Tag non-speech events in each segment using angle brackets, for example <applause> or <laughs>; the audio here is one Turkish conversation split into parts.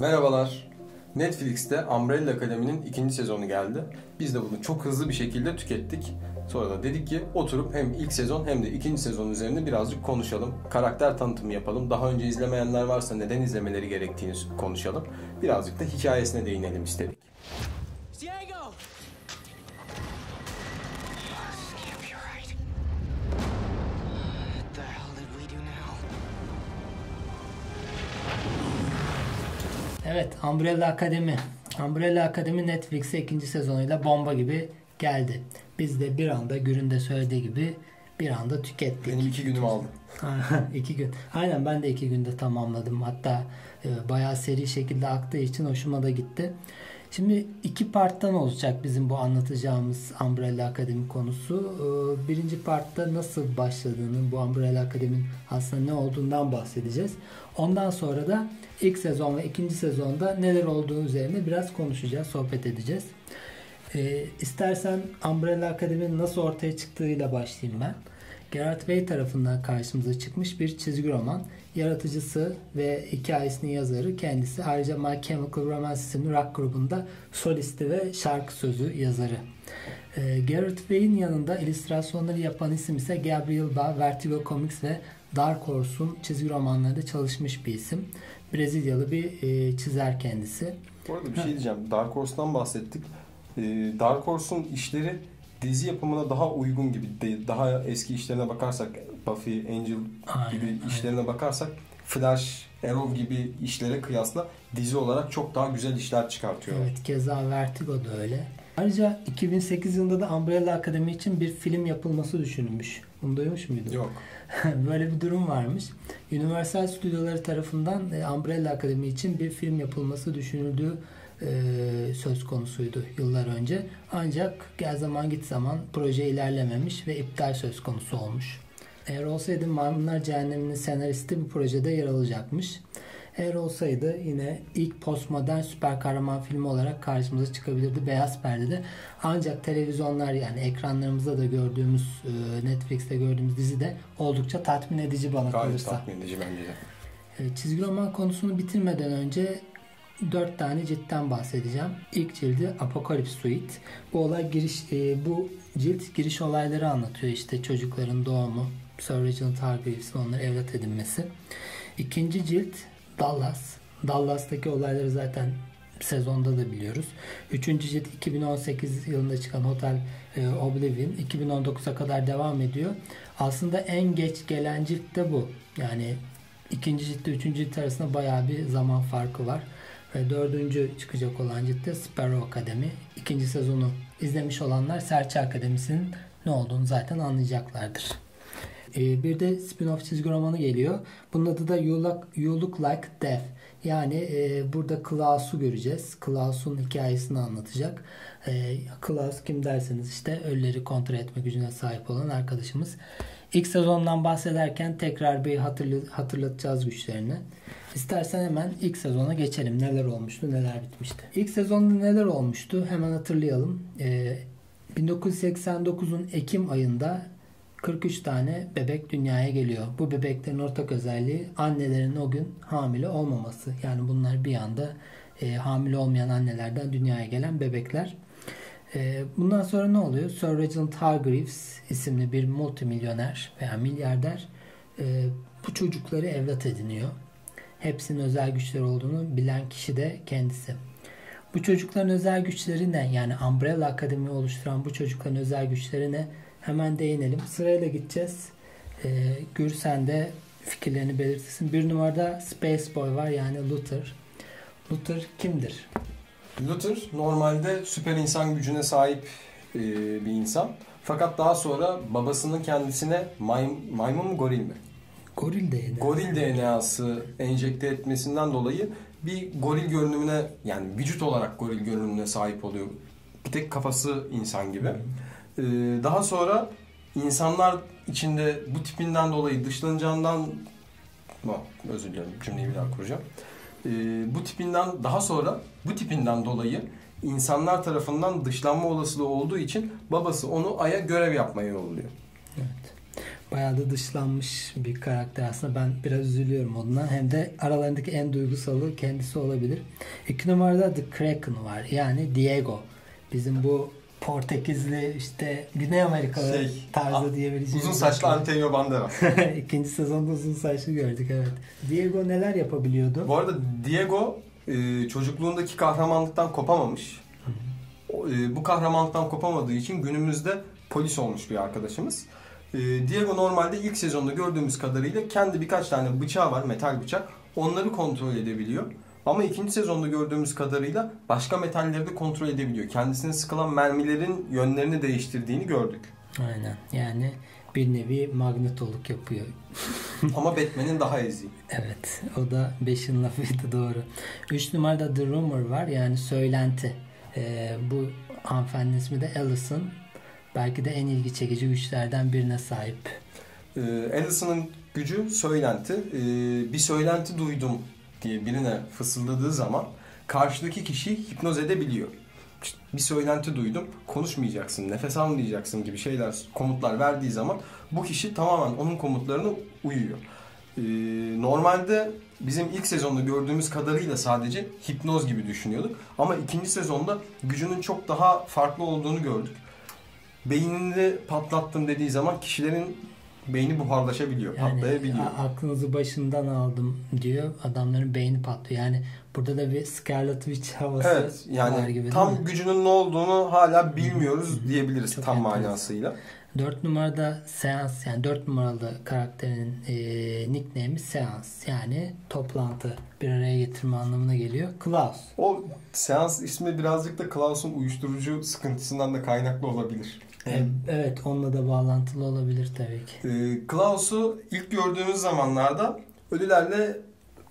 Merhabalar. Netflix'te Umbrella Akademi'nin ikinci sezonu geldi. Biz de bunu çok hızlı bir şekilde tükettik. Sonra da dedik ki oturup hem ilk sezon hem de ikinci sezon üzerinde birazcık konuşalım. Karakter tanıtımı yapalım. Daha önce izlemeyenler varsa neden izlemeleri gerektiğini konuşalım. Birazcık da hikayesine değinelim istedik. Evet, Umbrella Akademi. Umbrella Akademi Netflix'e ikinci sezonuyla bomba gibi geldi. Biz de bir anda Gür'ün de söylediği gibi bir anda tükettik. Benim iki günüm aldı. <laughs> iki gün. Aynen ben de iki günde tamamladım. Hatta e, bayağı seri şekilde aktığı için hoşuma da gitti. Şimdi iki parttan olacak bizim bu anlatacağımız Umbrella Akademi konusu. Ee, Birinci partta nasıl başladığını, bu Umbrella Akademi'nin aslında ne olduğundan bahsedeceğiz. Ondan sonra da ilk sezon ve ikinci sezonda neler olduğu üzerine biraz konuşacağız, sohbet edeceğiz. Ee, istersen Umbrella Akademi'nin nasıl ortaya çıktığıyla başlayayım ben. Gerard Way tarafından karşımıza çıkmış bir çizgi roman. Yaratıcısı ve hikayesinin yazarı kendisi. Ayrıca My Chemical Romance isimli rock grubunda solisti ve şarkı sözü yazarı. Ee, Garrett Way'in yanında illüstrasyonları yapan isim ise Gabriel Ba, Vertigo Comics ve Dark Horse'un çizgi romanlarında çalışmış bir isim. Brezilyalı bir e, çizer kendisi. Bu arada bir şey diyeceğim. Dark Horse'dan bahsettik. Ee, Dark Horse'un işleri dizi yapımına daha uygun gibi. Daha eski işlerine bakarsak Buffy, Angel Aynen, gibi aynen. işlerine bakarsak Flash, Arrow gibi işlere kıyasla dizi olarak çok daha güzel işler çıkartıyor. Evet keza Vertigo da öyle. Ayrıca 2008 yılında da Umbrella Akademi için bir film yapılması düşünülmüş. Bunu duymuş muydun? Yok. <laughs> Böyle bir durum varmış. Universal Stüdyoları tarafından e, Umbrella Akademi için bir film yapılması düşünüldüğü e, söz konusuydu yıllar önce. Ancak gel zaman git zaman proje ilerlememiş ve iptal söz konusu olmuş. Eğer olsaydı Maymunlar Cehennemi'nin senaristi bu projede yer alacakmış. Eğer olsaydı yine ilk postmodern süper kahraman filmi olarak karşımıza çıkabilirdi Beyaz Perde'de. Ancak televizyonlar yani ekranlarımızda da gördüğümüz e, Netflix'te gördüğümüz dizi de oldukça tatmin edici bana Gayet kalırsa. tatmin edici bence de. E, Çizgi roman konusunu bitirmeden önce dört tane ciltten bahsedeceğim. İlk cildi Apocalypse Suite. Bu olay giriş e, bu cilt giriş olayları anlatıyor. İşte çocukların doğumu, Sir Reginald Hargreaves'in onları evlat edinmesi. İkinci cilt Dallas. Dallas'taki olayları zaten sezonda da biliyoruz. Üçüncü cilt 2018 yılında çıkan Hotel e, Oblivion 2019'a kadar devam ediyor. Aslında en geç gelen cilt de bu. Yani ikinci ciltle üçüncü cilt arasında bayağı bir zaman farkı var. Ve dördüncü çıkacak olan ciltte Sparrow Akademi. İkinci sezonu izlemiş olanlar Serçe Akademisi'nin ne olduğunu zaten anlayacaklardır. Ee, bir de spin-off çizgi romanı geliyor. Bunun adı da You Look, you Look Like Death. Yani e, burada Klaus'u göreceğiz. Klaus'un hikayesini anlatacak. E, Klaus kim derseniz işte ölüleri kontrol etme gücüne sahip olan arkadaşımız. İlk sezondan bahsederken tekrar bir hatırlı, hatırlatacağız güçlerini. İstersen hemen ilk sezona geçelim. Neler olmuştu, neler bitmişti. İlk sezonda neler olmuştu hemen hatırlayalım. E, 1989'un Ekim ayında 43 tane bebek dünyaya geliyor. Bu bebeklerin ortak özelliği annelerin o gün hamile olmaması. Yani bunlar bir anda e, hamile olmayan annelerden dünyaya gelen bebekler. E, bundan sonra ne oluyor? Sir Reginald Hargreaves isimli bir multimilyoner veya milyarder e, bu çocukları evlat ediniyor. Hepsinin özel güçleri olduğunu bilen kişi de kendisi. Bu çocukların özel güçleri ne? Yani Umbrella Akademi oluşturan bu çocukların özel güçleri ne? Hemen değinelim. Sırayla gideceğiz. Ee, Gür sen de fikirlerini belirtirsin. Bir numarada Space Boy var yani Luther. Luther kimdir? Luther normalde süper insan gücüne sahip e, bir insan. Fakat daha sonra babasının kendisine may- maymun mu goril mi? Goril yedi. Goril DNA'sı enjekte etmesinden dolayı bir goril görünümüne yani vücut olarak goril görünümüne sahip oluyor. Bir tek kafası insan gibi. Ee, daha sonra insanlar içinde bu tipinden dolayı dışlanacağından özür dilerim cümleyi bir daha kuracağım. Ee, bu tipinden daha sonra bu tipinden dolayı insanlar tarafından dışlanma olasılığı olduğu için babası onu Ay'a görev yapmaya yolluyor. Evet. Bayağı da dışlanmış bir karakter aslında. Ben biraz üzülüyorum ondan. Hem de aralarındaki en duygusalı kendisi olabilir. İki numarada The Kraken var. Yani Diego. Bizim bu Portekizli işte Güney Amerikalı Şey, tarzı diyebileceğimiz. Uzun saçlı Antonio Banderas. <laughs> İkinci sezonda uzun saçlı gördük evet. Diego neler yapabiliyordu? Bu arada Diego e, çocukluğundaki kahramanlıktan kopamamış. E, bu kahramanlıktan kopamadığı için günümüzde polis olmuş bir arkadaşımız. E, Diego normalde ilk sezonda gördüğümüz kadarıyla kendi birkaç tane bıçağı var, metal bıçak. Onları kontrol edebiliyor. Ama ikinci sezonda gördüğümüz kadarıyla başka metalleri de kontrol edebiliyor. Kendisine sıkılan mermilerin yönlerini değiştirdiğini gördük. Aynen yani bir nevi magnetoluk yapıyor. <laughs> Ama Batman'in daha ezi. Evet o da 5'in lafıydı doğru. 3 numarada The Rumor var yani söylenti. Ee, bu hanımefendinin ismi de Allison. Belki de en ilgi çekici güçlerden birine sahip. Ee, Allison'ın gücü söylenti. Ee, bir söylenti duydum diye birine fısıldadığı zaman karşıdaki kişiyi hipnoz edebiliyor. Bir söylenti duydum, konuşmayacaksın, nefes almayacaksın gibi şeyler, komutlar verdiği zaman bu kişi tamamen onun komutlarına uyuyor. Ee, normalde bizim ilk sezonda gördüğümüz kadarıyla sadece hipnoz gibi düşünüyorduk. Ama ikinci sezonda gücünün çok daha farklı olduğunu gördük. Beynini patlattım dediği zaman kişilerin beyni buharlaşabiliyor, Yani patlayabiliyor. aklınızı başından aldım diyor. Adamların beyni patlıyor. Yani burada da bir Scarlet Witch havası Evet var yani gibi tam gücünün ne olduğunu hala bilmiyoruz diyebiliriz Çok tam enteresan. manasıyla. 4 numarada seans yani 4 numaralı karakterin e, nickname'i seans yani toplantı bir araya getirme anlamına geliyor. Klaus. O seans ismi birazcık da Klaus'un uyuşturucu sıkıntısından da kaynaklı olabilir. Evet onunla da bağlantılı olabilir tabii ki. Ee, Klaus'u ilk gördüğümüz zamanlarda ölülerle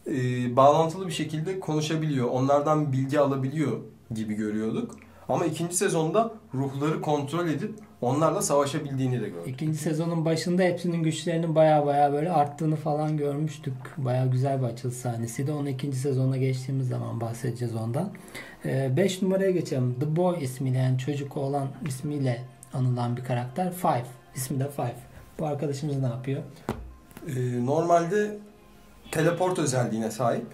e, bağlantılı bir şekilde konuşabiliyor. Onlardan bilgi alabiliyor gibi görüyorduk. Ama ikinci sezonda ruhları kontrol edip onlarla savaşabildiğini de gördük. İkinci sezonun başında hepsinin güçlerinin baya baya böyle arttığını falan görmüştük. Baya güzel bir açılış sahnesiydi. Onu ikinci sezona geçtiğimiz zaman bahsedeceğiz ondan. 5 numaraya geçelim. The Boy ismiyle yani çocuk olan ismiyle anılan bir karakter. Five. İsmi de Five. Bu arkadaşımız ne yapıyor? Ee, normalde teleport özelliğine sahip.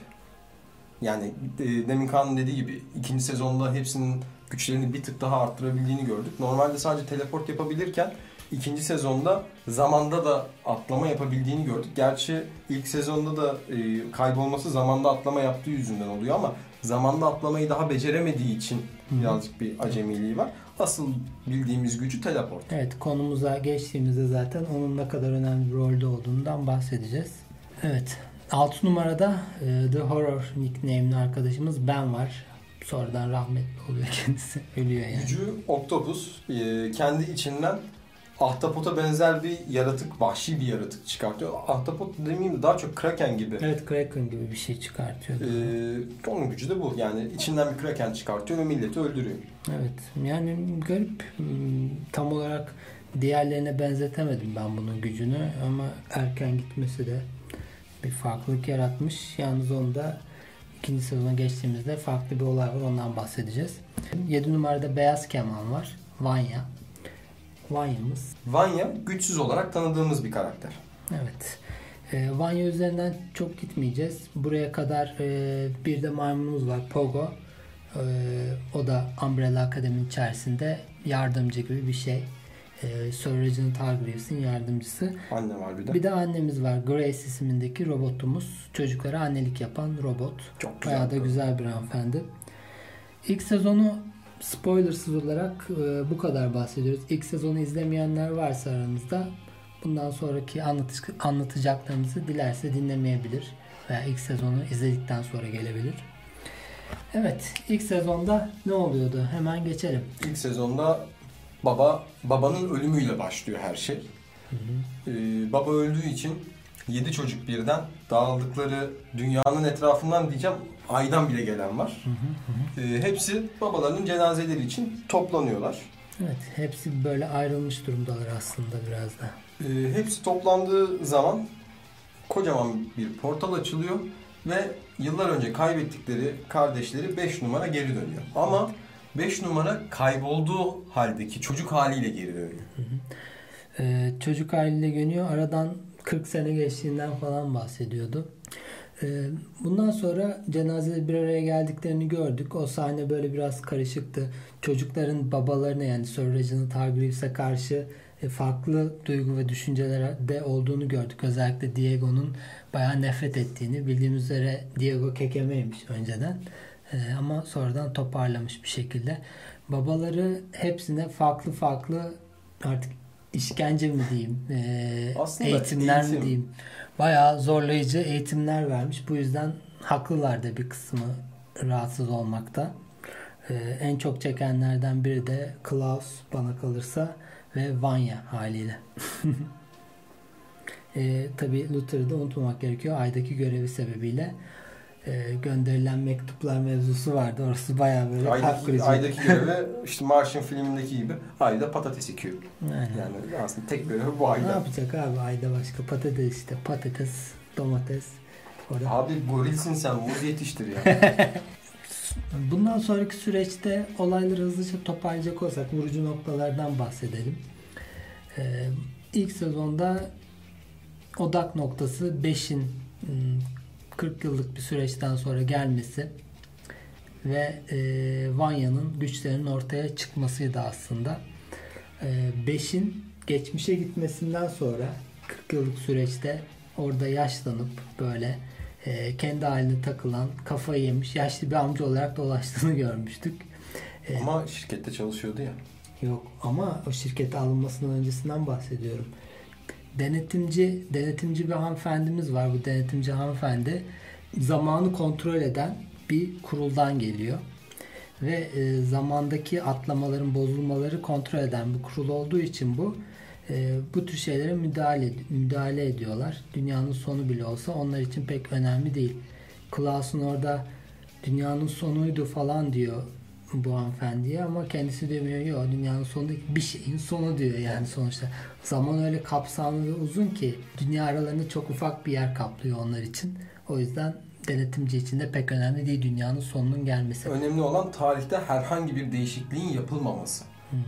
Yani e, demin Kaan'ın dediği gibi ikinci sezonda hepsinin güçlerini bir tık daha arttırabildiğini gördük. Normalde sadece teleport yapabilirken ikinci sezonda zamanda da atlama yapabildiğini gördük. Gerçi ilk sezonda da e, kaybolması zamanda atlama yaptığı yüzünden oluyor ama zamanda atlamayı daha beceremediği için birazcık bir acemiliği var. Asıl bildiğimiz gücü teleport. Evet konumuza geçtiğimizde zaten onun ne kadar önemli bir rolde olduğundan bahsedeceğiz. Evet 6 numarada e, The Horror nickname'li arkadaşımız Ben var. Sonradan rahmetli oluyor kendisi. <laughs> Ölüyor yani. Gücü Octopus e, kendi içinden ahtapota benzer bir yaratık, vahşi bir yaratık çıkartıyor. Ahtapot demeyeyim de daha çok kraken gibi. Evet Kraken gibi bir şey çıkartıyordu. E, onun gücü de bu. Yani içinden bir kraken çıkartıyor ve milleti öldürüyor. Evet yani garip Hmm, tam olarak diğerlerine benzetemedim ben bunun gücünü ama erken gitmesi de bir farklılık yaratmış. Yalnız onda ikinci sezona geçtiğimizde farklı bir olay var ondan bahsedeceğiz. 7 numarada Beyaz Kemal var. Vanya. Vanya'mız. Vanya güçsüz olarak tanıdığımız bir karakter. Evet. Ee, Vanya üzerinden çok gitmeyeceğiz. Buraya kadar e, bir de maymunumuz var Pogo. Ee, o da Umbrella Akademi'nin içerisinde yardımcı gibi bir şey. Ee, Sir Reginald Hargreaves'in yardımcısı. Anne var bir de. Bir de annemiz var. Grace ismindeki robotumuz. Çocuklara annelik yapan robot. Çok güzel. Bayağı da güzel bir hanımefendi. İlk sezonu spoilersız olarak e, bu kadar bahsediyoruz. İlk sezonu izlemeyenler varsa aranızda bundan sonraki anlatı- anlatacaklarımızı dilerse dinlemeyebilir. Veya ilk sezonu izledikten sonra gelebilir. Evet, ilk sezonda ne oluyordu? Hemen geçelim. İlk sezonda baba babanın ölümüyle başlıyor her şey. Ee, baba öldüğü için 7 çocuk birden dağıldıkları dünyanın etrafından diyeceğim aydan bile gelen var. Ee, hepsi babalarının cenazeleri için toplanıyorlar. Evet, hepsi böyle ayrılmış durumdalar aslında biraz da. Ee, hepsi toplandığı zaman kocaman bir portal açılıyor ve yıllar önce kaybettikleri kardeşleri 5 numara geri dönüyor. Ama 5 numara kaybolduğu haldeki çocuk haliyle geri dönüyor. Ee, çocuk haliyle görünüyor. Aradan 40 sene geçtiğinden falan bahsediyordu. Ee, bundan sonra cenazede bir araya geldiklerini gördük. O sahne böyle biraz karışıktı. Çocukların babalarına yani Sir Reginald Hargreaves'e karşı e, farklı duygu ve düşüncelerde olduğunu gördük. Özellikle Diego'nun bayağı nefret ettiğini. Bildiğimiz üzere Diego kekemeymiş önceden. Ee, ama sonradan toparlamış bir şekilde. Babaları hepsine farklı farklı artık işkence mi diyeyim, e, Aslında eğitimler eğitim. mi diyeyim. Bayağı zorlayıcı eğitimler vermiş. Bu yüzden haklılar da bir kısmı rahatsız olmakta. Ee, en çok çekenlerden biri de Klaus bana kalırsa ve Vanya haliyle. <laughs> e, Tabi Luther'ı da unutmamak gerekiyor. Aydaki görevi sebebiyle e, gönderilen mektuplar mevzusu vardı. Orası bayağı böyle kalp Aydaki, krizi. <laughs> Aydaki görevi işte Martian filmindeki gibi ayda patates ekiyor. Aynen. Yani aslında tek görevi bu Ne ayda. yapacak abi ayda başka patates işte patates domates orada. Abi gorilsin sen muz yetiştir ya. <laughs> Bundan sonraki süreçte olayları hızlıca toparlayacak olsak vurucu noktalardan bahsedelim. Ee, ilk sezonda odak noktası 5'in hmm, 40 yıllık bir süreçten sonra gelmesi ve e, Vanya'nın güçlerinin ortaya çıkmasıydı aslında. 5'in geçmişe gitmesinden sonra 40 yıllık süreçte orada yaşlanıp böyle e, kendi haline takılan, kafayı yemiş, yaşlı bir amca olarak dolaştığını <laughs> görmüştük. E, Ama şirkette çalışıyordu ya. Yok ama o şirkete alınmasından öncesinden bahsediyorum. Denetimci denetimci bir hanımefendimiz var. Bu denetimci hanımefendi zamanı kontrol eden bir kuruldan geliyor. Ve e, zamandaki atlamaların, bozulmaları kontrol eden bir kurul olduğu için bu e, bu tür şeylere müdahale müdahale ediyorlar. Dünyanın sonu bile olsa onlar için pek önemli değil. Klaus'un orada dünyanın sonuydu falan diyor bu hanımefendiye ama kendisi demiyor yok dünyanın sonu değil, bir şeyin sonu diyor yani sonuçta. Zaman öyle kapsamlı ve uzun ki dünya aralarında çok ufak bir yer kaplıyor onlar için. O yüzden denetimci için de pek önemli değil dünyanın sonunun gelmesi. Önemli olan tarihte herhangi bir değişikliğin yapılmaması.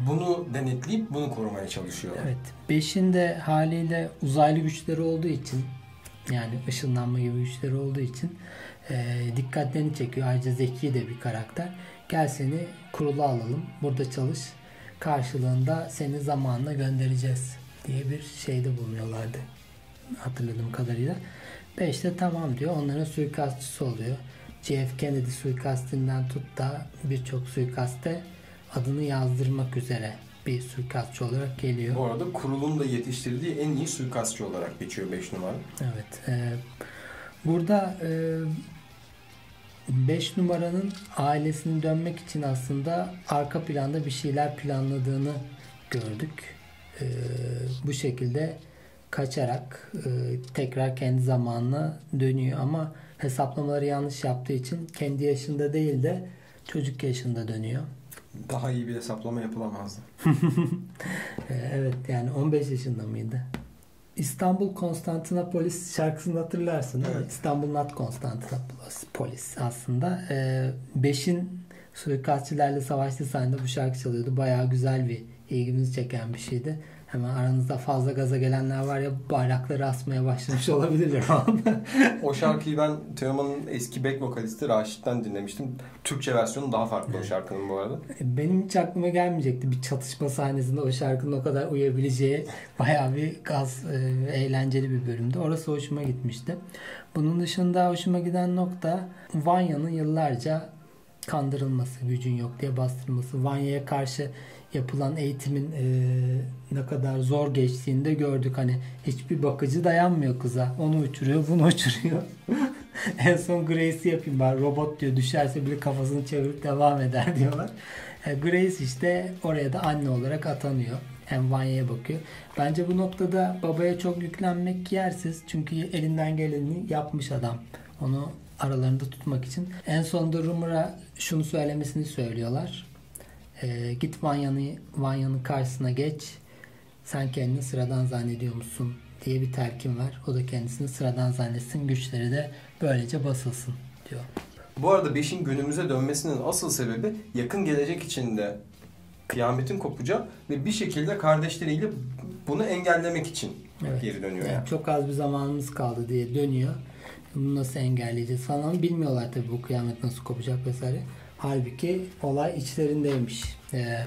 Bunu denetleyip bunu korumaya çalışıyorlar. Evet. Beşin de haliyle uzaylı güçleri olduğu için yani ışınlanma gibi güçleri olduğu için e, dikkatlerini çekiyor. Ayrıca zeki de bir karakter. Gel seni kurula alalım. Burada çalış. Karşılığında seni zamanla göndereceğiz diye bir şeyde bulunuyorlardı. Hatırladığım kadarıyla. Beş de tamam diyor. Onların suikastçısı oluyor. JF Kennedy suikastinden tut da birçok suikaste adını yazdırmak üzere bir suikastçı olarak geliyor. Bu arada kurulun da yetiştirdiği en iyi suikastçı olarak geçiyor 5 numara. Evet. e, burada 5 numaranın ailesini dönmek için aslında arka planda bir şeyler planladığını gördük. E, bu şekilde kaçarak e, tekrar kendi zamanına dönüyor ama hesaplamaları yanlış yaptığı için kendi yaşında değil de çocuk yaşında dönüyor. Daha iyi bir hesaplama yapılamazdı. <laughs> Ee, Evet yani 15 yaşında mıydı? İstanbul Konstantinopolis şarkısını hatırlarsın değil mi? Evet. İstanbul Not Konstantinopolis aslında. Ee, Beş'in suikastçilerle savaştığı sahnede bu şarkı çalıyordu. Bayağı güzel bir ilgimizi çeken bir şeydi. Hemen aranızda fazla gaza gelenler var ya bayrakları asmaya başlamış <laughs> olabilirler o anda. O şarkıyı ben Teoman'ın eski back vokalisti Raşit'ten dinlemiştim. Türkçe versiyonu daha farklı o şarkının bu arada. Benim hiç aklıma gelmeyecekti bir çatışma sahnesinde o şarkının o kadar uyabileceği <laughs> bayağı bir gaz e, eğlenceli bir bölümdü. Orası hoşuma gitmişti. Bunun dışında hoşuma giden nokta Vanya'nın yıllarca kandırılması, gücün yok diye bastırılması. Vanya'ya karşı yapılan eğitimin e, ne kadar zor geçtiğini de gördük. Hani hiçbir bakıcı dayanmıyor kıza. Onu uçuruyor, bunu <laughs> uçuruyor. en son Grace'i yapayım ben. Robot diyor. Düşerse bile kafasını çevirip devam eder <laughs> diyorlar. E, Grace işte oraya da anne olarak atanıyor. Hem Vanya'ya bakıyor. Bence bu noktada babaya çok yüklenmek yersiz. Çünkü elinden geleni yapmış adam. Onu aralarında tutmak için. En sonunda Rumor'a şunu söylemesini söylüyorlar. E, git Vanya'nın Vanya'nın karşısına geç. Sen kendini sıradan zannediyor musun diye bir telkin var. O da kendisini sıradan zannetsin. Güçleri de böylece basılsın diyor. Bu arada 5'in günümüze dönmesinin asıl sebebi yakın gelecek içinde kıyametin kopacağı ve bir şekilde kardeşleriyle bunu engellemek için Evet. geri dönüyor Yani yani. çok az bir zamanımız kaldı diye dönüyor. Bunu nasıl engelleyeceğiz falan bilmiyorlar tabii bu kıyamet nasıl kopacak vesaire. Halbuki olay içlerindeymiş. Ee,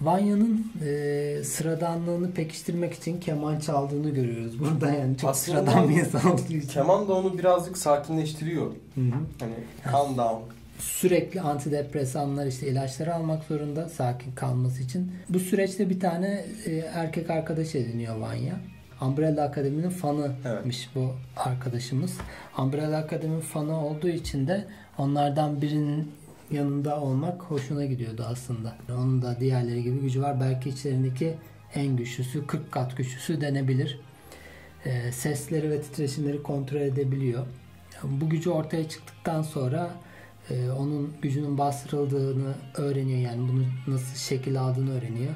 Vanya'nın e, sıradanlığını pekiştirmek için keman çaldığını görüyoruz. Burada <laughs> yani çok Aslında sıradan bir insan olduğu için. Keman da onu birazcık sakinleştiriyor. Hı hı. Hani calm down. Sürekli antidepresanlar işte ilaçları almak zorunda sakin kalması için. Bu süreçte bir tane e, erkek arkadaş ediniyor Vanya. Umbrella Akademi'nin fanıymış bu arkadaşımız. Umbrella Akademi'nin fanı olduğu için de onlardan birinin yanında olmak hoşuna gidiyordu aslında. Onun da diğerleri gibi gücü var. Belki içlerindeki en güçlüsü, 40 kat güçlüsü denebilir. E, sesleri ve titreşimleri kontrol edebiliyor. Bu gücü ortaya çıktıktan sonra e, onun gücünün bastırıldığını öğreniyor. Yani bunu nasıl şekil aldığını öğreniyor.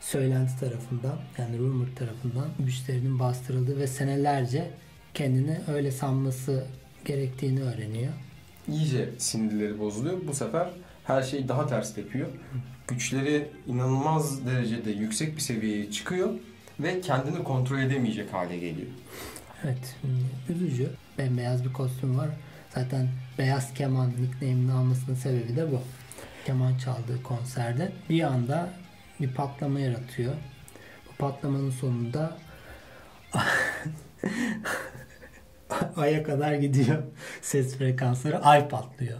Söylenti tarafından yani rumor tarafından güçlerinin bastırıldığı ve senelerce kendini öyle sanması gerektiğini öğreniyor. İyice sinirleri bozuluyor. Bu sefer her şey daha ters tepiyor. Güçleri inanılmaz derecede yüksek bir seviyeye çıkıyor ve kendini kontrol edemeyecek hale geliyor. Evet, üzücü. Bembeyaz bir kostüm var. Zaten Beyaz Keman nickname'ini almasının sebebi de bu. Keman çaldığı konserde bir anda bir patlama yaratıyor. Bu patlamanın sonunda <laughs> <laughs> Ay'a kadar gidiyor ses frekansları. Ay patlıyor.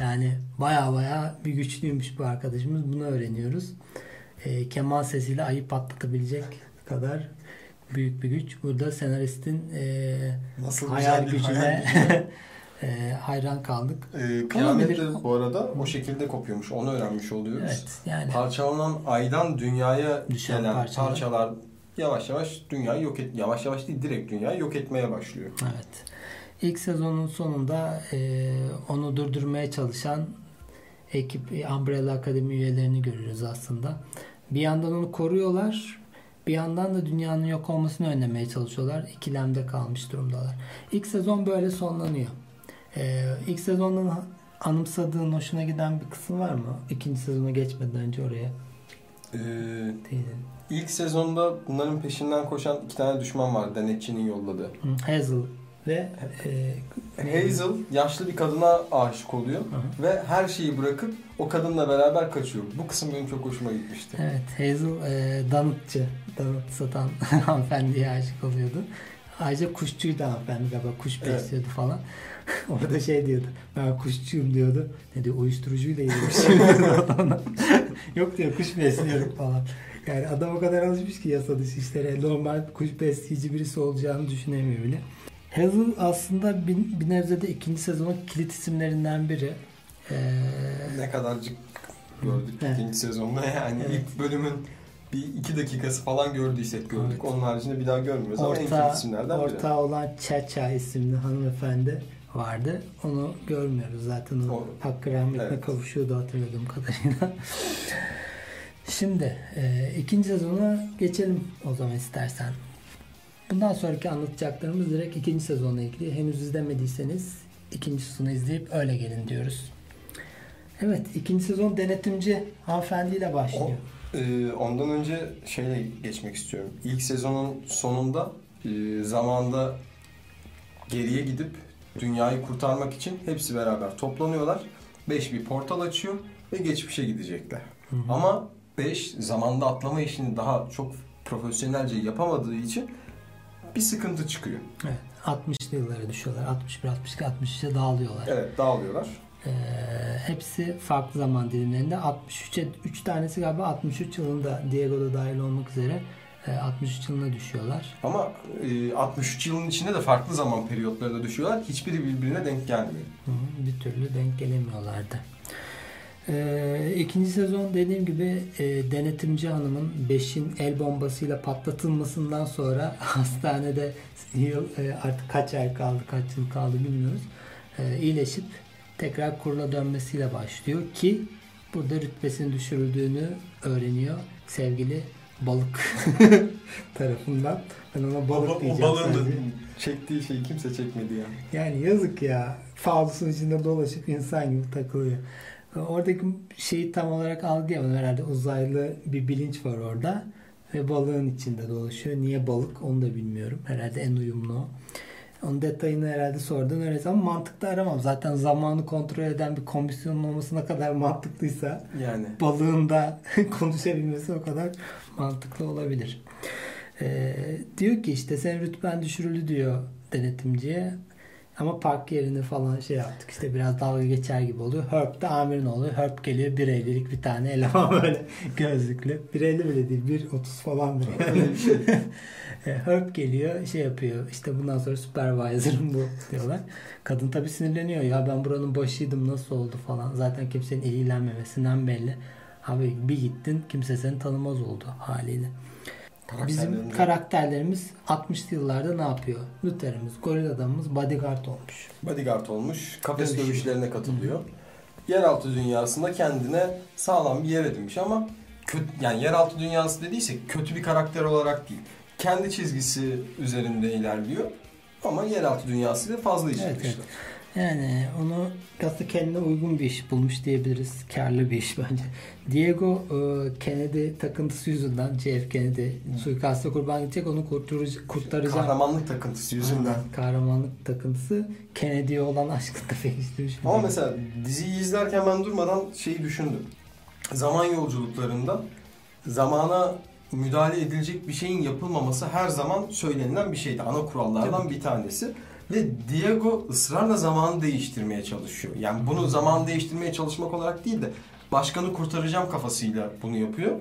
Yani baya baya bir güçlüymüş bu arkadaşımız. Bunu öğreniyoruz. E, keman sesiyle ayı patlatabilecek kadar büyük bir güç. Burada senaristin e, Nasıl hayal gücüne <laughs> e, hayran kaldık. Ee, kıyamet de bu arada o şekilde kopuyormuş. Onu öğrenmiş oluyoruz. Evet yani Parçalanan aydan dünyaya Düşen gelen parçalar. parçalar. Yavaş yavaş dünyayı yok et yavaş yavaş değil direkt dünyayı yok etmeye başlıyor. evet. İlk sezonun sonunda e, onu durdurmaya çalışan ekip e, Umbrella Akademi üyelerini görüyoruz aslında. Bir yandan onu koruyorlar. Bir yandan da dünyanın yok olmasını önlemeye çalışıyorlar. İkilemde kalmış durumdalar. İlk sezon böyle sonlanıyor. Ee, ilk sezondan anımsadığın, hoşuna giden bir kısım var mı? İkinci sezona geçmeden önce oraya Ee. İlk sezonda bunların peşinden koşan iki tane düşman var denetçinin yolladığı. Hazel ve e, Hazel yaşlı bir kadına aşık oluyor Hı ve her şeyi bırakıp o kadınla beraber kaçıyor. Bu kısım benim çok hoşuma gitmişti. Evet Hazel e, danıtçı. Danıt satan <laughs> hanımefendiye aşık oluyordu. Ayrıca kuşçuydu hanımefendi galiba. Kuş Evet. besliyordu falan. <laughs> Orada şey diyordu. Ben kuşçuyum diyordu. Ne diyor uyuşturucuyla yemiş. <laughs> Yok diyor kuş besliyorum falan. Yani adam o kadar alışmış ki yasa dışı işlere. Normal kuş besleyici birisi olacağını düşünemiyor bile. Hazel aslında bir, bir nebzede ikinci sezonun kilit isimlerinden biri. Ee, Ne kadarcık gördük Evet. ikinci sezonda yani Evet. ilk bölümün bir iki dakikası falan gördüysek gördük. Evet. Onun haricinde bir daha görmüyoruz ama en orta, kilit isimlerden biri. orta olan Çaça isimli hanımefendi vardı. Onu görmüyoruz zaten. O, O- hakkı rahmetine evet. kavuşuyordu hatırladığım kadarıyla. Şimdi e, ikinci sezona geçelim o zaman istersen. Bundan sonraki anlatacaklarımız direkt ikinci sezonla ilgili. Henüz izlemediyseniz ikinci sezonu izleyip öyle gelin diyoruz. Evet ikinci sezon denetimci hanımefendiyle başlıyor. Ee, ondan önce şeyle geçmek istiyorum. İlk sezonun sonunda e, zamanda geriye gidip dünyayı kurtarmak için hepsi beraber toplanıyorlar. 5 bir portal açıyor ve geçmişe gidecekler. Hı hı. Ama 5 zamanda atlama işini daha çok profesyonelce yapamadığı için bir sıkıntı çıkıyor. Evet, 60'lı yıllara düşüyorlar. 61, 62, 63'e dağılıyorlar. Evet dağılıyorlar. Ee, hepsi farklı zaman dilimlerinde. 63'e 3 tanesi galiba 63 yılında Diego da dahil olmak üzere e, 63 yılına düşüyorlar. Ama e, 63 yılın içinde de farklı zaman periyotlarına düşüyorlar. Hiçbiri birbirine denk gelmiyor. Hı hı, bir türlü denk gelemiyorlardı. Ee, ikinci sezon dediğim gibi e, denetimci hanımın 5'in el bombasıyla patlatılmasından sonra <laughs> hastanede yıl, e, artık kaç ay kaldı kaç yıl kaldı bilmiyoruz. E, iyileşip tekrar kurula dönmesiyle başlıyor ki burada rütbesinin düşürüldüğünü öğreniyor sevgili balık <laughs> tarafından. Ben ona balık diyeceğim sadece. çektiği şeyi kimse çekmedi yani. Yani yazık ya. Falusun içinde dolaşıp insan gibi takılıyor. Oradaki şeyi tam olarak algılayamadım herhalde. Uzaylı bir bilinç var orada. ve balığın içinde dolaşıyor. Niye balık onu da bilmiyorum. Herhalde en uyumlu o. Onun detayını herhalde sonradan öğreniriz ama mantıklı aramam. Zaten zamanı kontrol eden bir komisyonun olması ne kadar mantıklıysa Yani balığın da <laughs> konuşabilmesi o kadar mantıklı olabilir. Ee, diyor ki işte senin rütben düşürüldü diyor denetimciye. Ama park yerini falan şey yaptık işte biraz dalga geçer gibi oluyor. Herb de amirin oluyor. Herb geliyor 1.50'lik bir tane eleman <laughs> böyle gözlüklü. 1.50 bile değil 1.30 falan böyle. <laughs> Herb geliyor şey yapıyor işte bundan sonra supervisor'ım bu diyorlar. Kadın tabi sinirleniyor ya ben buranın başıydım nasıl oldu falan. Zaten kimsenin ilgilenmemesinden belli. Abi bir gittin kimse seni tanımaz oldu haliyle. Bizim karakterlerimiz- karakterlerimiz 60'lı yıllarda ne yapıyor? Luther'imiz, goril adamımız bodyguard olmuş. bodyguard olmuş. Kafes Dövüşüyor. dövüşlerine katılıyor. Yeraltı dünyasında kendine sağlam bir yer edinmiş ama kötü, yani yeraltı dünyası dediysek kötü bir karakter olarak değil. Kendi çizgisi üzerinde ilerliyor. Ama yeraltı dünyasıyla fazla içi Evet, dışlı. Yani onu aslında kendine uygun bir iş bulmuş diyebiliriz. Karlı bir iş bence. Diego e, Kennedy takıntısı yüzünden JF Kennedy suikasta kurban gidecek onu kurtarıcı, kurtaracağım. Kahramanlık takıntısı yüzünden. Aynen, Kahramanlık takıntısı Kennedy'ye olan aşkını da pekiştirmiş. Ama mesela diziyi izlerken ben durmadan şeyi düşündüm. Zaman yolculuklarında zamana müdahale edilecek bir şeyin yapılmaması her zaman söylenilen bir şeydi. Ana kurallardan bir tanesi. Ve Diego ısrarla zamanı değiştirmeye çalışıyor. Yani bunu zaman değiştirmeye çalışmak olarak değil de başkanı kurtaracağım kafasıyla bunu yapıyor.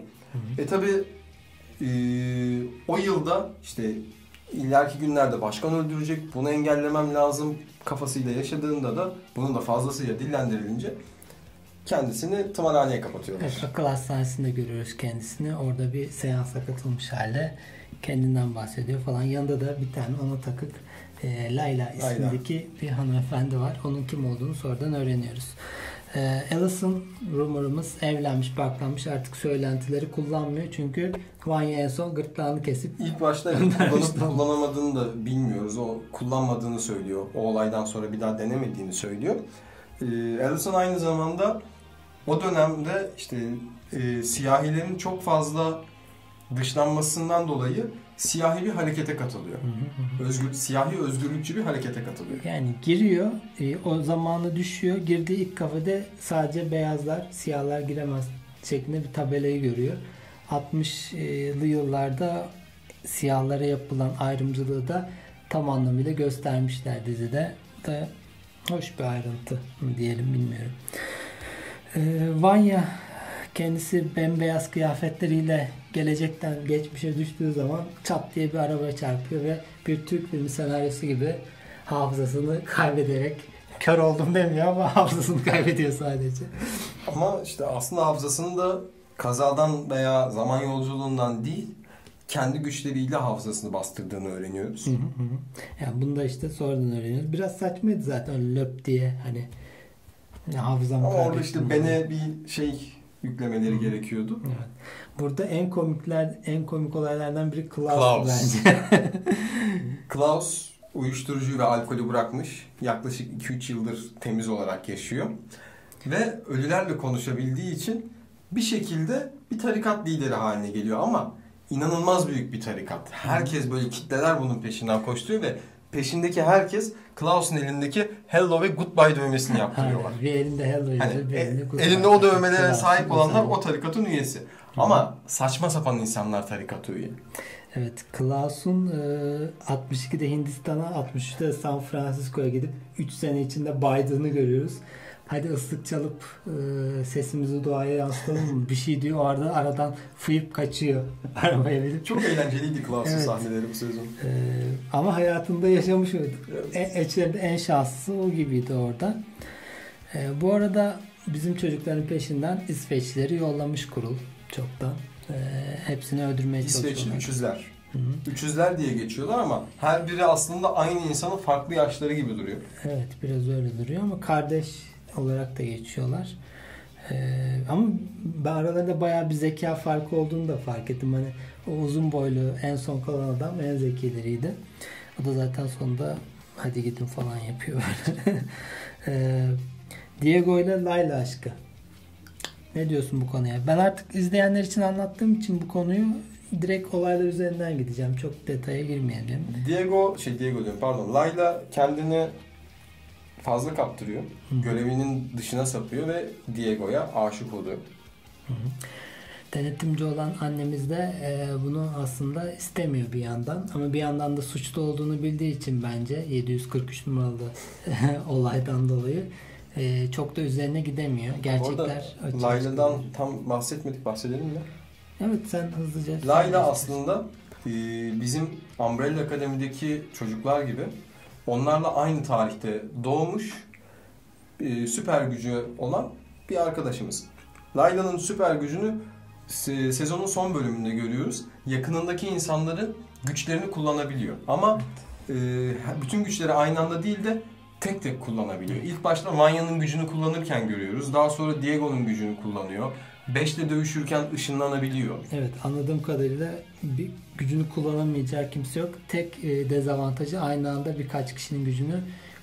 E tabi o yılda işte ileriki günlerde başkan öldürecek, bunu engellemem lazım kafasıyla yaşadığında da bunun da fazlasıyla dillendirilince kendisini tımarhaneye kapatıyorlar. Evet, akıl hastanesinde görüyoruz kendisini. Orada bir seansa katılmış halde kendinden bahsediyor falan. Yanında da bir tane ona takık e, Layla ismindeki bir hanımefendi var. Onun kim olduğunu sonradan öğreniyoruz. E, Alison rumorumuz evlenmiş, baklanmış artık söylentileri kullanmıyor. Çünkü Vanya en son gırtlağını kesip İlk başta <laughs> kullanıp kullanamadığını da bilmiyoruz. O kullanmadığını söylüyor. O olaydan sonra bir daha denemediğini söylüyor. Ee, Allison aynı zamanda o dönemde işte e, siyahilerin çok fazla dışlanmasından dolayı siyahi bir harekete katılıyor. Özgür, siyahi özgürlükçü bir harekete katılıyor. Yani giriyor, e, o zamanı düşüyor. Girdiği ilk kafede sadece beyazlar, siyahlar giremez şeklinde bir tabelayı görüyor. 60'lı yıllarda siyahlara yapılan ayrımcılığı da tam anlamıyla göstermişler dizide. Da hoş bir ayrıntı diyelim bilmiyorum. E, Vanya kendisi bembeyaz kıyafetleriyle gelecekten geçmişe düştüğü zaman çat diye bir araba çarpıyor ve bir Türk filmi senaryosu gibi hafızasını kaybederek kör oldum demiyor ama <laughs> hafızasını kaybediyor sadece. Ama işte aslında hafızasını da kazadan veya zaman yolculuğundan değil kendi güçleriyle hafızasını bastırdığını öğreniyoruz. Yani bunu da işte sonradan öğreniyoruz. Biraz saçmaydı zaten löp diye hani ya hafızamı Ama orada işte bene bir şey yüklemeleri gerekiyordu. Evet. Burada en komikler en komik olaylardan biri Klaus, Klaus. bence. <laughs> Klaus uyuşturucuyu ve alkolü bırakmış. Yaklaşık 2-3 yıldır temiz olarak yaşıyor. Ve ölülerle konuşabildiği için bir şekilde bir tarikat lideri haline geliyor ama inanılmaz büyük bir tarikat. Herkes böyle kitleler bunun peşinden koşturuyor ve peşindeki herkes Klaus'un elindeki Hello ve Goodbye dövmesini yaptırıyorlar. Bir elinde hello Hani bir e- elinde goodbye. elinde o dövmelere sahip olanlar o tarikatın üyesi. Ama saçma sapan insanlar tarikatı üye. Evet, Klaus'un e, 62'de Hindistan'a, 63'te San Francisco'ya gidip 3 sene içinde baydığını görüyoruz. Hadi ıslık çalıp e, sesimizi doğaya yansıtalım mı? Bir şey diyor orada aradan fıyıp kaçıyor <laughs> arabaya binip. Çok eğlenceliydi Klaus'un Evet. sahneleri bu sezon. E, ama hayatında yaşamış. En, içlerinde en şanslısı o gibiydi orada. E, bu arada bizim çocukların peşinden İsveçlileri yollamış kurul çoktan. E, hepsini öldürmeye İsveçli çalışıyorlar. üçüzler. Hı hı. Üçüzler diye geçiyorlar ama her biri aslında aynı insanın farklı yaşları gibi duruyor. Evet biraz öyle duruyor ama kardeş olarak da geçiyorlar. Ee, ama ben aralarında bayağı bir zeka farkı olduğunu da fark ettim. Hani o uzun boylu en son kalan adam en zekileriydi. O da zaten sonunda hadi gidin falan yapıyor böyle. <laughs> ee, Diego ile Layla aşkı. Ne diyorsun bu konuya? Ben artık izleyenler için anlattığım için bu konuyu direkt olaylar üzerinden gideceğim. Çok detaya girmeyelim. Diego, şey Diego diyorum pardon. Layla kendini fazla kaptırıyor. Görevinin dışına sapıyor ve Diego'ya aşık oluyor. Denetimci olan annemiz de e, bunu aslında istemiyor bir yandan. Ama bir yandan da suçlu olduğunu bildiği için bence 743 numaralı <laughs> olaydan dolayı e, çok da üzerine gidemiyor. Gerçekler Orada Layla'dan tam bahsetmedik bahsedelim mi? Evet sen hızlıca. Layla aslında e, bizim Umbrella Akademi'deki çocuklar gibi onlarla aynı tarihte doğmuş e, süper gücü olan bir arkadaşımız. Layla'nın süper gücünü se- sezonun son bölümünde görüyoruz. Yakınındaki insanların güçlerini kullanabiliyor. Ama e, bütün güçleri aynı anda değil de tek tek kullanabiliyor. İlk başta Vanya'nın gücünü kullanırken görüyoruz. Daha sonra Diego'nun gücünü kullanıyor. Beşle dövüşürken ışınlanabiliyor. Evet anladığım kadarıyla bir gücünü kullanamayacağı kimse yok. Tek e, dezavantajı aynı anda birkaç kişinin gücünü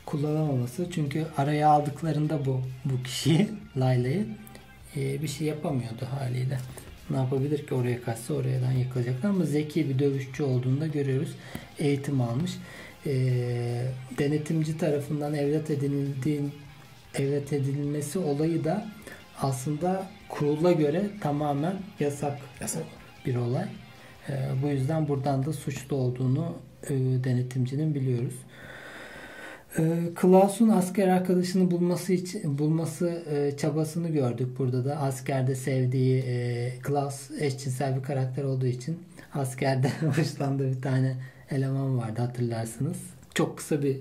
kullanamaması. Çünkü araya aldıklarında bu bu kişiyi Layla'yı e, bir şey yapamıyordu haliyle. Ne yapabilir ki oraya kaçsa oradan yıkılacaklar ama zeki bir dövüşçü olduğunu da görüyoruz. Eğitim almış. E, denetimci tarafından evlat edinildiğin evlat edinilmesi olayı da aslında kurula göre tamamen yasak, Yasak. bir olay. E, bu yüzden buradan da suçlu olduğunu e, denetimcinin biliyoruz. E, Klaus'un asker arkadaşını bulması için bulması e, çabasını gördük burada da. Askerde sevdiği e, Klaus eşcinsel bir karakter olduğu için askerde <laughs> hoşlandığı bir tane eleman vardı hatırlarsınız. Çok kısa bir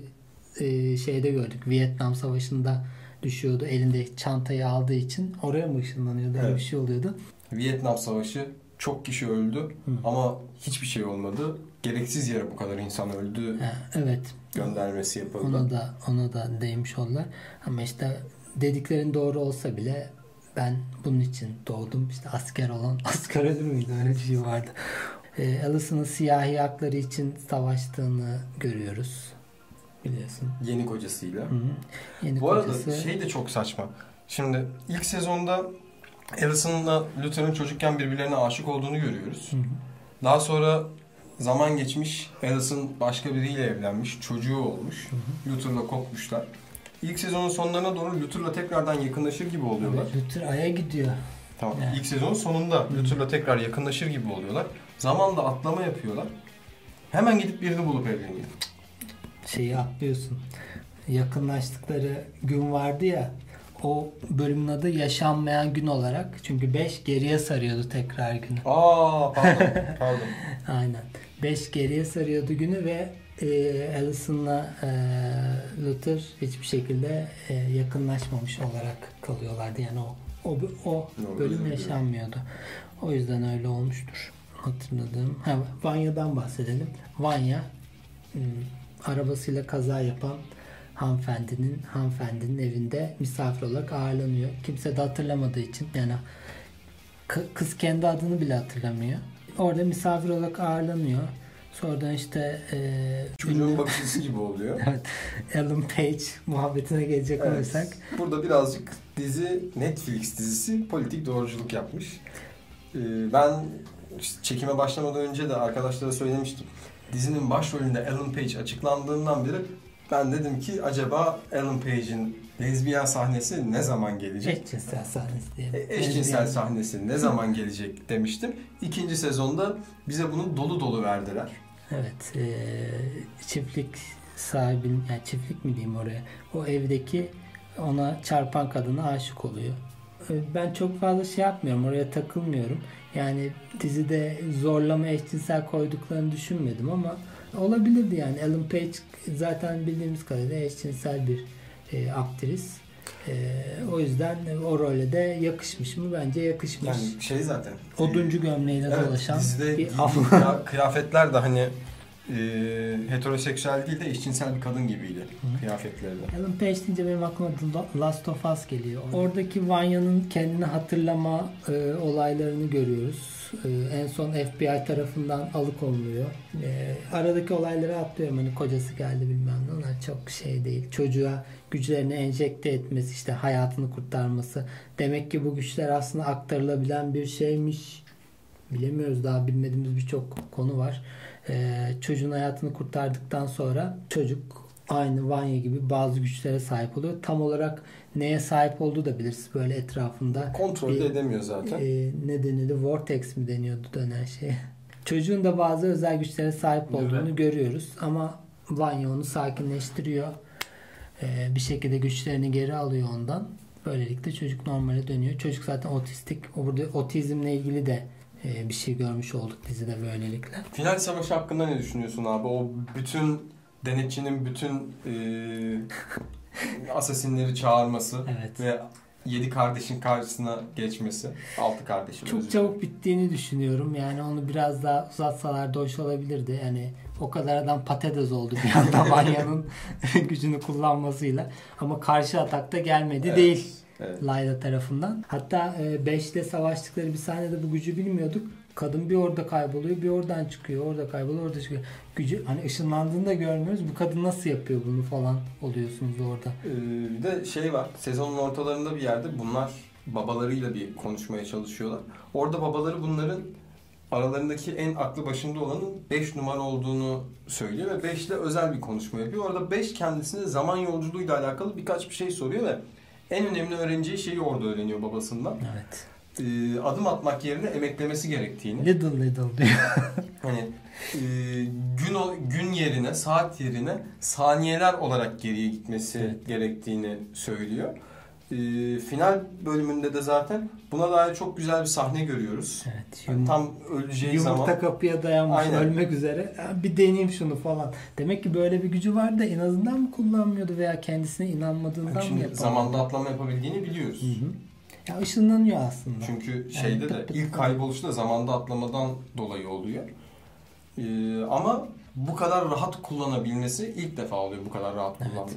e, şeyde gördük. Vietnam Savaşı'nda düşüyordu. Elinde çantayı aldığı için oraya mı ışınlanıyordu? Öyle Evet. bir şey oluyordu. Vietnam Savaşı çok kişi öldü ama hiçbir şey olmadı. Gereksiz yere bu kadar insan öldü evet. göndermesi yapıldı. Ona da ona da değmiş oldular. Ama işte dediklerin doğru olsa bile ben bunun için doğdum. İşte asker olan <laughs> asker ölür müydü? Öyle bir şey vardı. E, Alicent'ın siyahi hakları için savaştığını görüyoruz. Biliyorsun. Yeni kocasıyla. Hı hı. Yeni Bu arada kocası- şey de çok saçma. Şimdi ilk sezonda Alicent'la Luther'ın çocukken birbirlerine aşık olduğunu görüyoruz. Hı hı. Daha sonra zaman geçmiş. Alicent başka biriyle evlenmiş. Çocuğu olmuş. Luther'la kopmuşlar. İlk sezonun sonlarına doğru Luther'la tekrardan yakınlaşır gibi oluyorlar. Luther Ay'a gidiyor. Tamam. Evet. İlk sezonun sonunda Luther'la tekrar yakınlaşır gibi oluyorlar. Zamanla atlama yapıyorlar. Hemen gidip birini bulup evleniyor. Şeyi atlıyorsun. Yakınlaştıkları gün vardı ya o bölümün adı yaşanmayan gün olarak. Çünkü 5 geriye sarıyordu tekrar günü. Aa pardon. pardon. <laughs> Aynen. 5 geriye sarıyordu günü ve e, Allison'la e, Luther hiçbir şekilde e, yakınlaşmamış olarak kalıyorlardı. Yani o o, o bölüm yaşanmıyordu. O yüzden öyle olmuştur. Hatırladığım. Ha, Vanya'dan bahsedelim. Vanya hmm, arabasıyla kaza yapan hanımefendinin hanımefendinin evinde misafir olarak ağırlanıyor. Kimse de hatırlamadığı için yani kız kendi adını bile hatırlamıyor. Orada misafir olarak ağırlanıyor. Sonradan işte e, Çocuğun ünlü- bakıcısı gibi oluyor. <laughs> evet, Alan Page muhabbetine gelecek Evet. olursak Burada birazcık dizi Netflix dizisi politik doğruculuk yapmış. Ee, ben işte çekime başlamadan önce de arkadaşlara söylemiştim. Dizinin başrolünde Alan Page açıklandığından beri ben dedim ki acaba Alan Page'in lezbiyen sahnesi ne zaman gelecek? eşcinsel sahnesi diyelim. E, Eşcinsel Lezbiyen- sahnesi ne zaman gelecek demiştim. İkinci sezonda bize bunu dolu dolu verdiler. Evet. e, çiftlik sahibin yani çiftlik mi diyeyim oraya. O evdeki ona çarpan kadına aşık oluyor. E, Ben çok fazla şey yapmıyorum. Oraya takılmıyorum. Yani dizide zorlama eşcinsel koyduklarını düşünmedim ama olabilirdi yani. Alan Page zaten bildiğimiz kadarıyla eşcinsel bir e, aktris. E, o yüzden o role de yakışmış mı? Bence yakışmış. Yani şey zaten. Oduncu gömleğiyle Evet, dolaşan dizide bir <laughs> abla. kıya- kıyafetler de hani e, heteroseksüel değil de eşcinsel bir kadın gibiydi kıyafetleri de. Alan Page deyince benim aklıma The Last of Us geliyor. Oradaki Vanya'nın kendini hatırlama e, olaylarını görüyoruz. E, en son FBI tarafından alıkonuluyor. E, aradaki olayları atlıyorum. Hani kocası geldi bilmem ne. Onlar çok şey değil. Çocuğa güçlerini enjekte etmesi, işte hayatını kurtarması. Demek ki bu güçler aslında aktarılabilen bir şeymiş bilemiyoruz daha bilmediğimiz birçok konu var. Ee, çocuğun hayatını kurtardıktan sonra çocuk aynı Vanya gibi bazı güçlere sahip oluyor. Tam olarak neye sahip olduğu da biliriz böyle etrafında. Kontrol bir- edemiyor zaten. e, ne denildi? Vortex mi deniyordu dönen şey? Çocuğun da bazı özel güçlere sahip olduğunu Evet. görüyoruz ama Vanya onu sakinleştiriyor. Ee, bir şekilde güçlerini geri alıyor ondan. Böylelikle çocuk normale dönüyor. Çocuk zaten otistik. Burada otizmle ilgili de e, bir şey görmüş olduk dizide böylelikle. Final savaşı hakkında ne düşünüyorsun abi? O bütün denetçinin bütün e, <laughs> asasinleri çağırması Evet. ve yedi kardeşin karşısına geçmesi. Altı kardeşin özür Çok çabuk bittiğini düşünüyorum. Yani onu biraz daha uzatsalar da hoş olabilirdi. Yani o kadar adam patates oldu bir anda <laughs> Vanya'nın <laughs> gücünü kullanmasıyla. Ama karşı atakta gelmedi Evet. değil Evet. Layla tarafından. Hatta 5'te savaştıkları bir sahnede bu gücü bilmiyorduk. Kadın bir orada kayboluyor, bir oradan çıkıyor, orada kayboluyor, orada çıkıyor. Gücü hani ışınlandığını da görmüyoruz. Bu kadın nasıl yapıyor bunu falan oluyorsunuz orada. Ee, bir de şey var. Sezonun ortalarında bir yerde bunlar babalarıyla bir konuşmaya çalışıyorlar. Orada babaları bunların aralarındaki en aklı başında olanın 5 numara olduğunu söylüyor ve 5 ile özel bir konuşma yapıyor. Orada 5 kendisine zaman yolculuğuyla alakalı birkaç bir şey soruyor ve en önemli öğreneceği şeyi orada öğreniyor babasından. Evet. Ee, adım atmak yerine emeklemesi gerektiğini. Little little diyor. <laughs> Hani e, gün o, gün yerine, saat yerine saniyeler olarak geriye gitmesi Evet. gerektiğini söylüyor. E, final bölümünde de zaten buna dair çok güzel bir sahne görüyoruz. Evet. Yani yum- tam öleceği Yumurta zaman kapıya dayanmış Aynen. ölmek üzere. Bir deneyeyim şunu falan. Demek ki böyle bir gücü var da en azından mı kullanmıyordu veya kendisine inanmadığından mı şimdi yapamadı? zamanda atlama yapabildiğini biliyoruz. Hı hı. Ya ışınlanıyor aslında. Çünkü şeyde tıp de tıp ilk tıp. kayboluşu da zamanda atlamadan dolayı oluyor. E, ama bu kadar rahat kullanabilmesi ilk defa oluyor bu kadar rahat Evet. kullanmayı.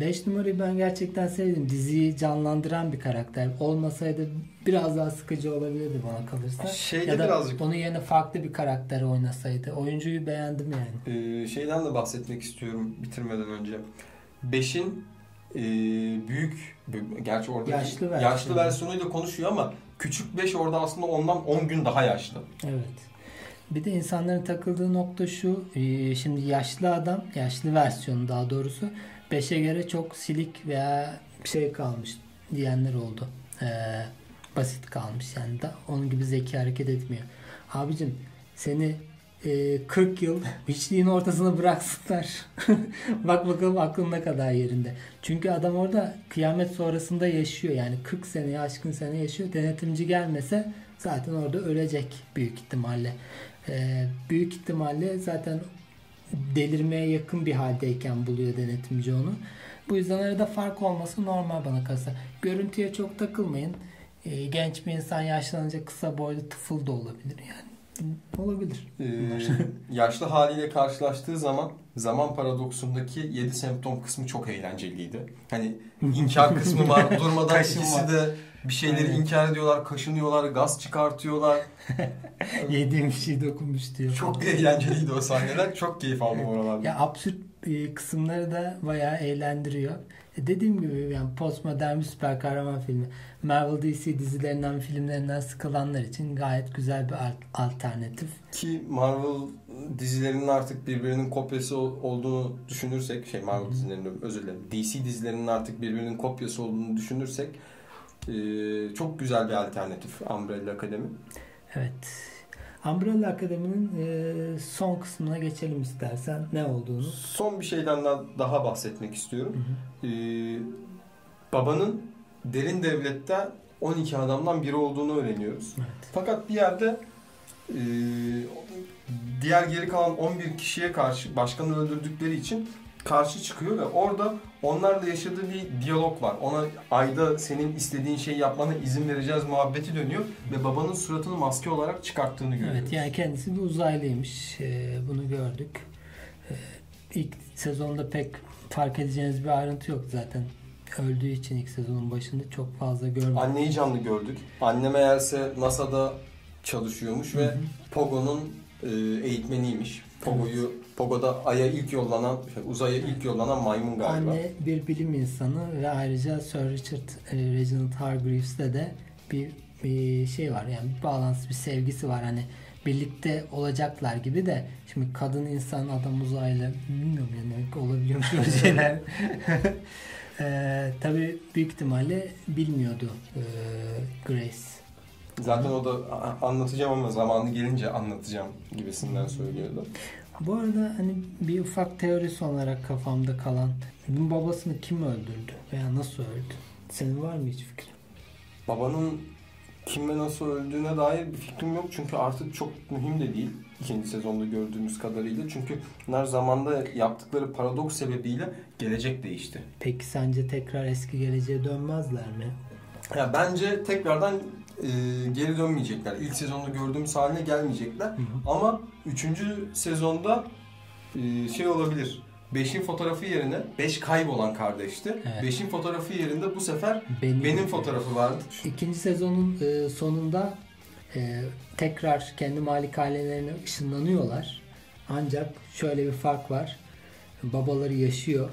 5 numarayı ben gerçekten sevdim. Diziyi canlandıran bir karakter. Olmasaydı biraz daha sıkıcı olabilirdi bana kalırsa. Şeyde ya da birazcık onun yerine farklı bir karakter oynasaydı. Oyuncuyu beğendim yani. Ee, şeyden de bahsetmek istiyorum bitirmeden önce. 5'in e, büyük, gerçi orada Yaşlı versiyonu. yaşlı versiyonuyla konuşuyor ama küçük 5 orada aslında ondan 10 gün daha yaşlı. Evet. Bir de insanların takıldığı nokta şu. e, Şimdi yaşlı adam, yaşlı versiyonu daha doğrusu 5'e göre çok silik veya şey kalmış diyenler oldu. Ee, basit kalmış yani da onun gibi zeki hareket etmiyor. Abicim seni e, 40 yıl <laughs> hiçliğin ortasına bıraksınlar. <laughs> Bak bakalım aklın ne kadar yerinde. Çünkü adam orada kıyamet sonrasında yaşıyor. Yani 40 seneye aşkın sene yaşıyor. Denetimci gelmese zaten orada ölecek büyük ihtimalle. Ee, büyük ihtimalle zaten delirmeye yakın bir haldeyken buluyor denetimci onu. Bu yüzden arada fark olması normal bana kalırsa. Görüntüye çok takılmayın. Ee, genç bir insan yaşlanınca kısa boylu tıfıl da olabilir yani. Olabilir. Ee, <laughs> yaşlı haliyle karşılaştığı zaman zaman paradoksundaki 7 semptom kısmı çok eğlenceliydi. Hani <laughs> inkar kısmı var. Durmadan ikisi var. de bir şeyleri Aynen. inkar ediyorlar, kaşınıyorlar, gaz çıkartıyorlar. <laughs> Yediğim bir şey dokunmuş diyor. Çok eğlenceliydi o sahneler. Çok keyif aldım oralarda. Ya absürt e, kısımları da bayağı eğlendiriyor. E, dediğim gibi yani postmodern bir süper kahraman filmi. Marvel DC dizilerinden, filmlerinden sıkılanlar için gayet güzel bir al- alternatif. Ki Marvel dizilerinin artık birbirinin kopyası ol- olduğunu düşünürsek, şey Marvel dizilerinin özür dilerim, DC dizilerinin artık birbirinin kopyası olduğunu düşünürsek eee, çok güzel bir alternatif Umbrella Academy. Evet. Umbrella Akademi'nin e, son kısmına geçelim istersen. Ne olduğunu. Son bir şeyden daha- bahsetmek istiyorum. Eee, babanın derin devlette 12 adamdan biri olduğunu öğreniyoruz. Evet. Fakat bir yerde eee, diğer geri kalan 11 kişiye karşı başkanı öldürdükleri için karşı çıkıyor ve orada onlarla yaşadığı bir diyalog var. Ona ayda senin istediğin şeyi yapmana izin vereceğiz muhabbeti dönüyor ve babanın suratını maske olarak çıkarttığını görüyoruz. Evet yani kendisi bir uzaylıymış. E, bunu gördük. E, ilk sezonda pek fark edeceğiniz bir ayrıntı yok zaten. Öldüğü için ilk sezonun başında çok fazla görmedik. Anneyi canlı gördük. Anne meğerse NASA'da çalışıyormuş ve. Pogo'nun e, eğitmeniymiş. Pogo'yu Pogo'da Ay'a ilk yollanan, şey, uzaya ilk yollanan maymun galiba. Anne bir bilim insanı ve ayrıca Sir Richard e, Reginald Hargreaves'le de bir bir şey var yani bir bağlantısı bir sevgisi var hani birlikte olacaklar gibi de şimdi kadın insan adam uzaylı bilmiyorum yani olabiliyormuş böyle şeyler. Ee, <laughs> tabii büyük ihtimalle bilmiyordu ee, Grace. Zaten o da "A- anlatacağım ama zamanı gelince anlatacağım gibisinden söylüyordu. Bu arada hani bir ufak teorisi olarak kafamda kalan bunun babasını kim öldürdü veya nasıl öldü? Senin var mı hiç fikrin? Babanın kim ve nasıl öldüğüne dair bir fikrim yok çünkü artık çok mühim de değil ikinci sezonda gördüğümüz kadarıyla. Çünkü bunlar zamanda yaptıkları paradoks sebebiyle gelecek değişti. Peki sence tekrar eski geleceğe dönmezler mi? Ya bence tekrardan e, geri dönmeyecekler. İlk sezonda gördüğümüz haline gelmeyecekler. Ama 3. sezonda e, şey olabilir. 5'in fotoğrafı yerine 5 kaybolan kardeşti. Evet. 5'in fotoğrafı yerinde bu sefer Benim, benim fotoğrafı vardı. İkinci sezonun e, sonunda e, tekrar kendi malikanelerine ışınlanıyorlar. Ancak şöyle bir fark var. Babaları yaşıyor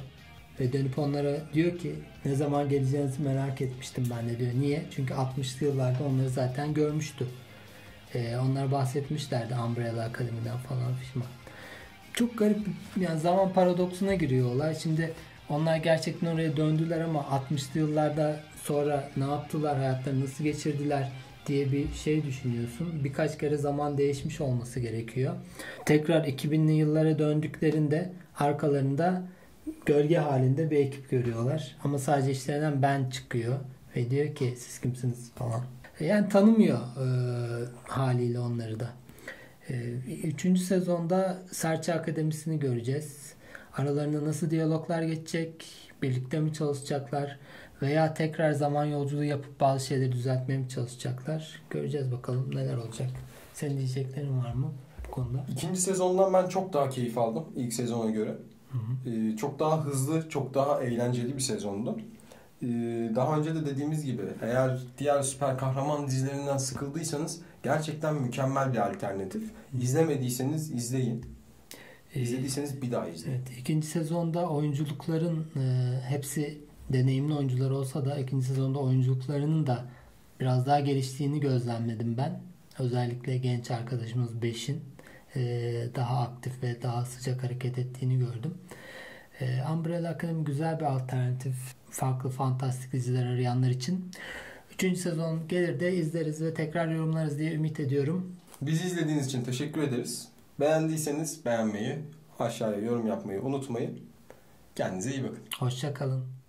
ve dönüp onlara diyor ki ne zaman geleceğinizi merak etmiştim ben de diyor. Niye? Çünkü 60'lı yıllarda onları zaten görmüştü. E, onlar bahsetmişlerdi Umbrella Akademi'den falan filan. Çok garip yani zaman paradoksuna giriyor olay. Şimdi onlar gerçekten oraya döndüler ama 60'lı yıllarda sonra ne yaptılar, hayatlarını nasıl geçirdiler diye bir şey düşünüyorsun. Birkaç kere zaman değişmiş olması gerekiyor. Tekrar 2000'li yıllara döndüklerinde arkalarında gölge halinde bir ekip görüyorlar. Ama sadece işlerinden ben çıkıyor ve diyor ki siz kimsiniz falan. Yani tanımıyor e, haliyle onları da. E, Üçüncü sezonda Serçe Akademisi'ni göreceğiz. Aralarında nasıl diyaloglar geçecek? Birlikte mi çalışacaklar? Veya tekrar zaman yolculuğu yapıp bazı şeyleri düzeltmeye mi çalışacaklar? Göreceğiz bakalım neler olacak. Senin diyeceklerin var mı bu konuda? İkinci sezondan ben çok daha keyif aldım ilk sezona göre. Ee, çok daha hızlı, çok daha eğlenceli bir sezondu. Ee, daha önce de dediğimiz gibi eğer diğer süper kahraman dizilerinden sıkıldıysanız gerçekten mükemmel bir alternatif. İzlemediyseniz izleyin. Ee, İzlediyseniz bir daha izleyin. Evet, ikinci sezonda oyunculukların e, hepsi deneyimli oyuncular olsa da ikinci sezonda oyunculuklarının da biraz daha geliştiğini gözlemledim ben. Özellikle genç arkadaşımız Beş'in e, daha aktif ve daha sıcak hareket ettiğini gördüm. E, Umbrella Academy güzel bir alternatif. Farklı fantastik diziler arayanlar için. Üçüncü sezon gelir de izleriz ve tekrar yorumlarız diye ümit ediyorum. Bizi izlediğiniz için teşekkür ederiz. Beğendiyseniz beğenmeyi, aşağıya yorum yapmayı unutmayın. Kendinize iyi bakın. Hoşça kalın.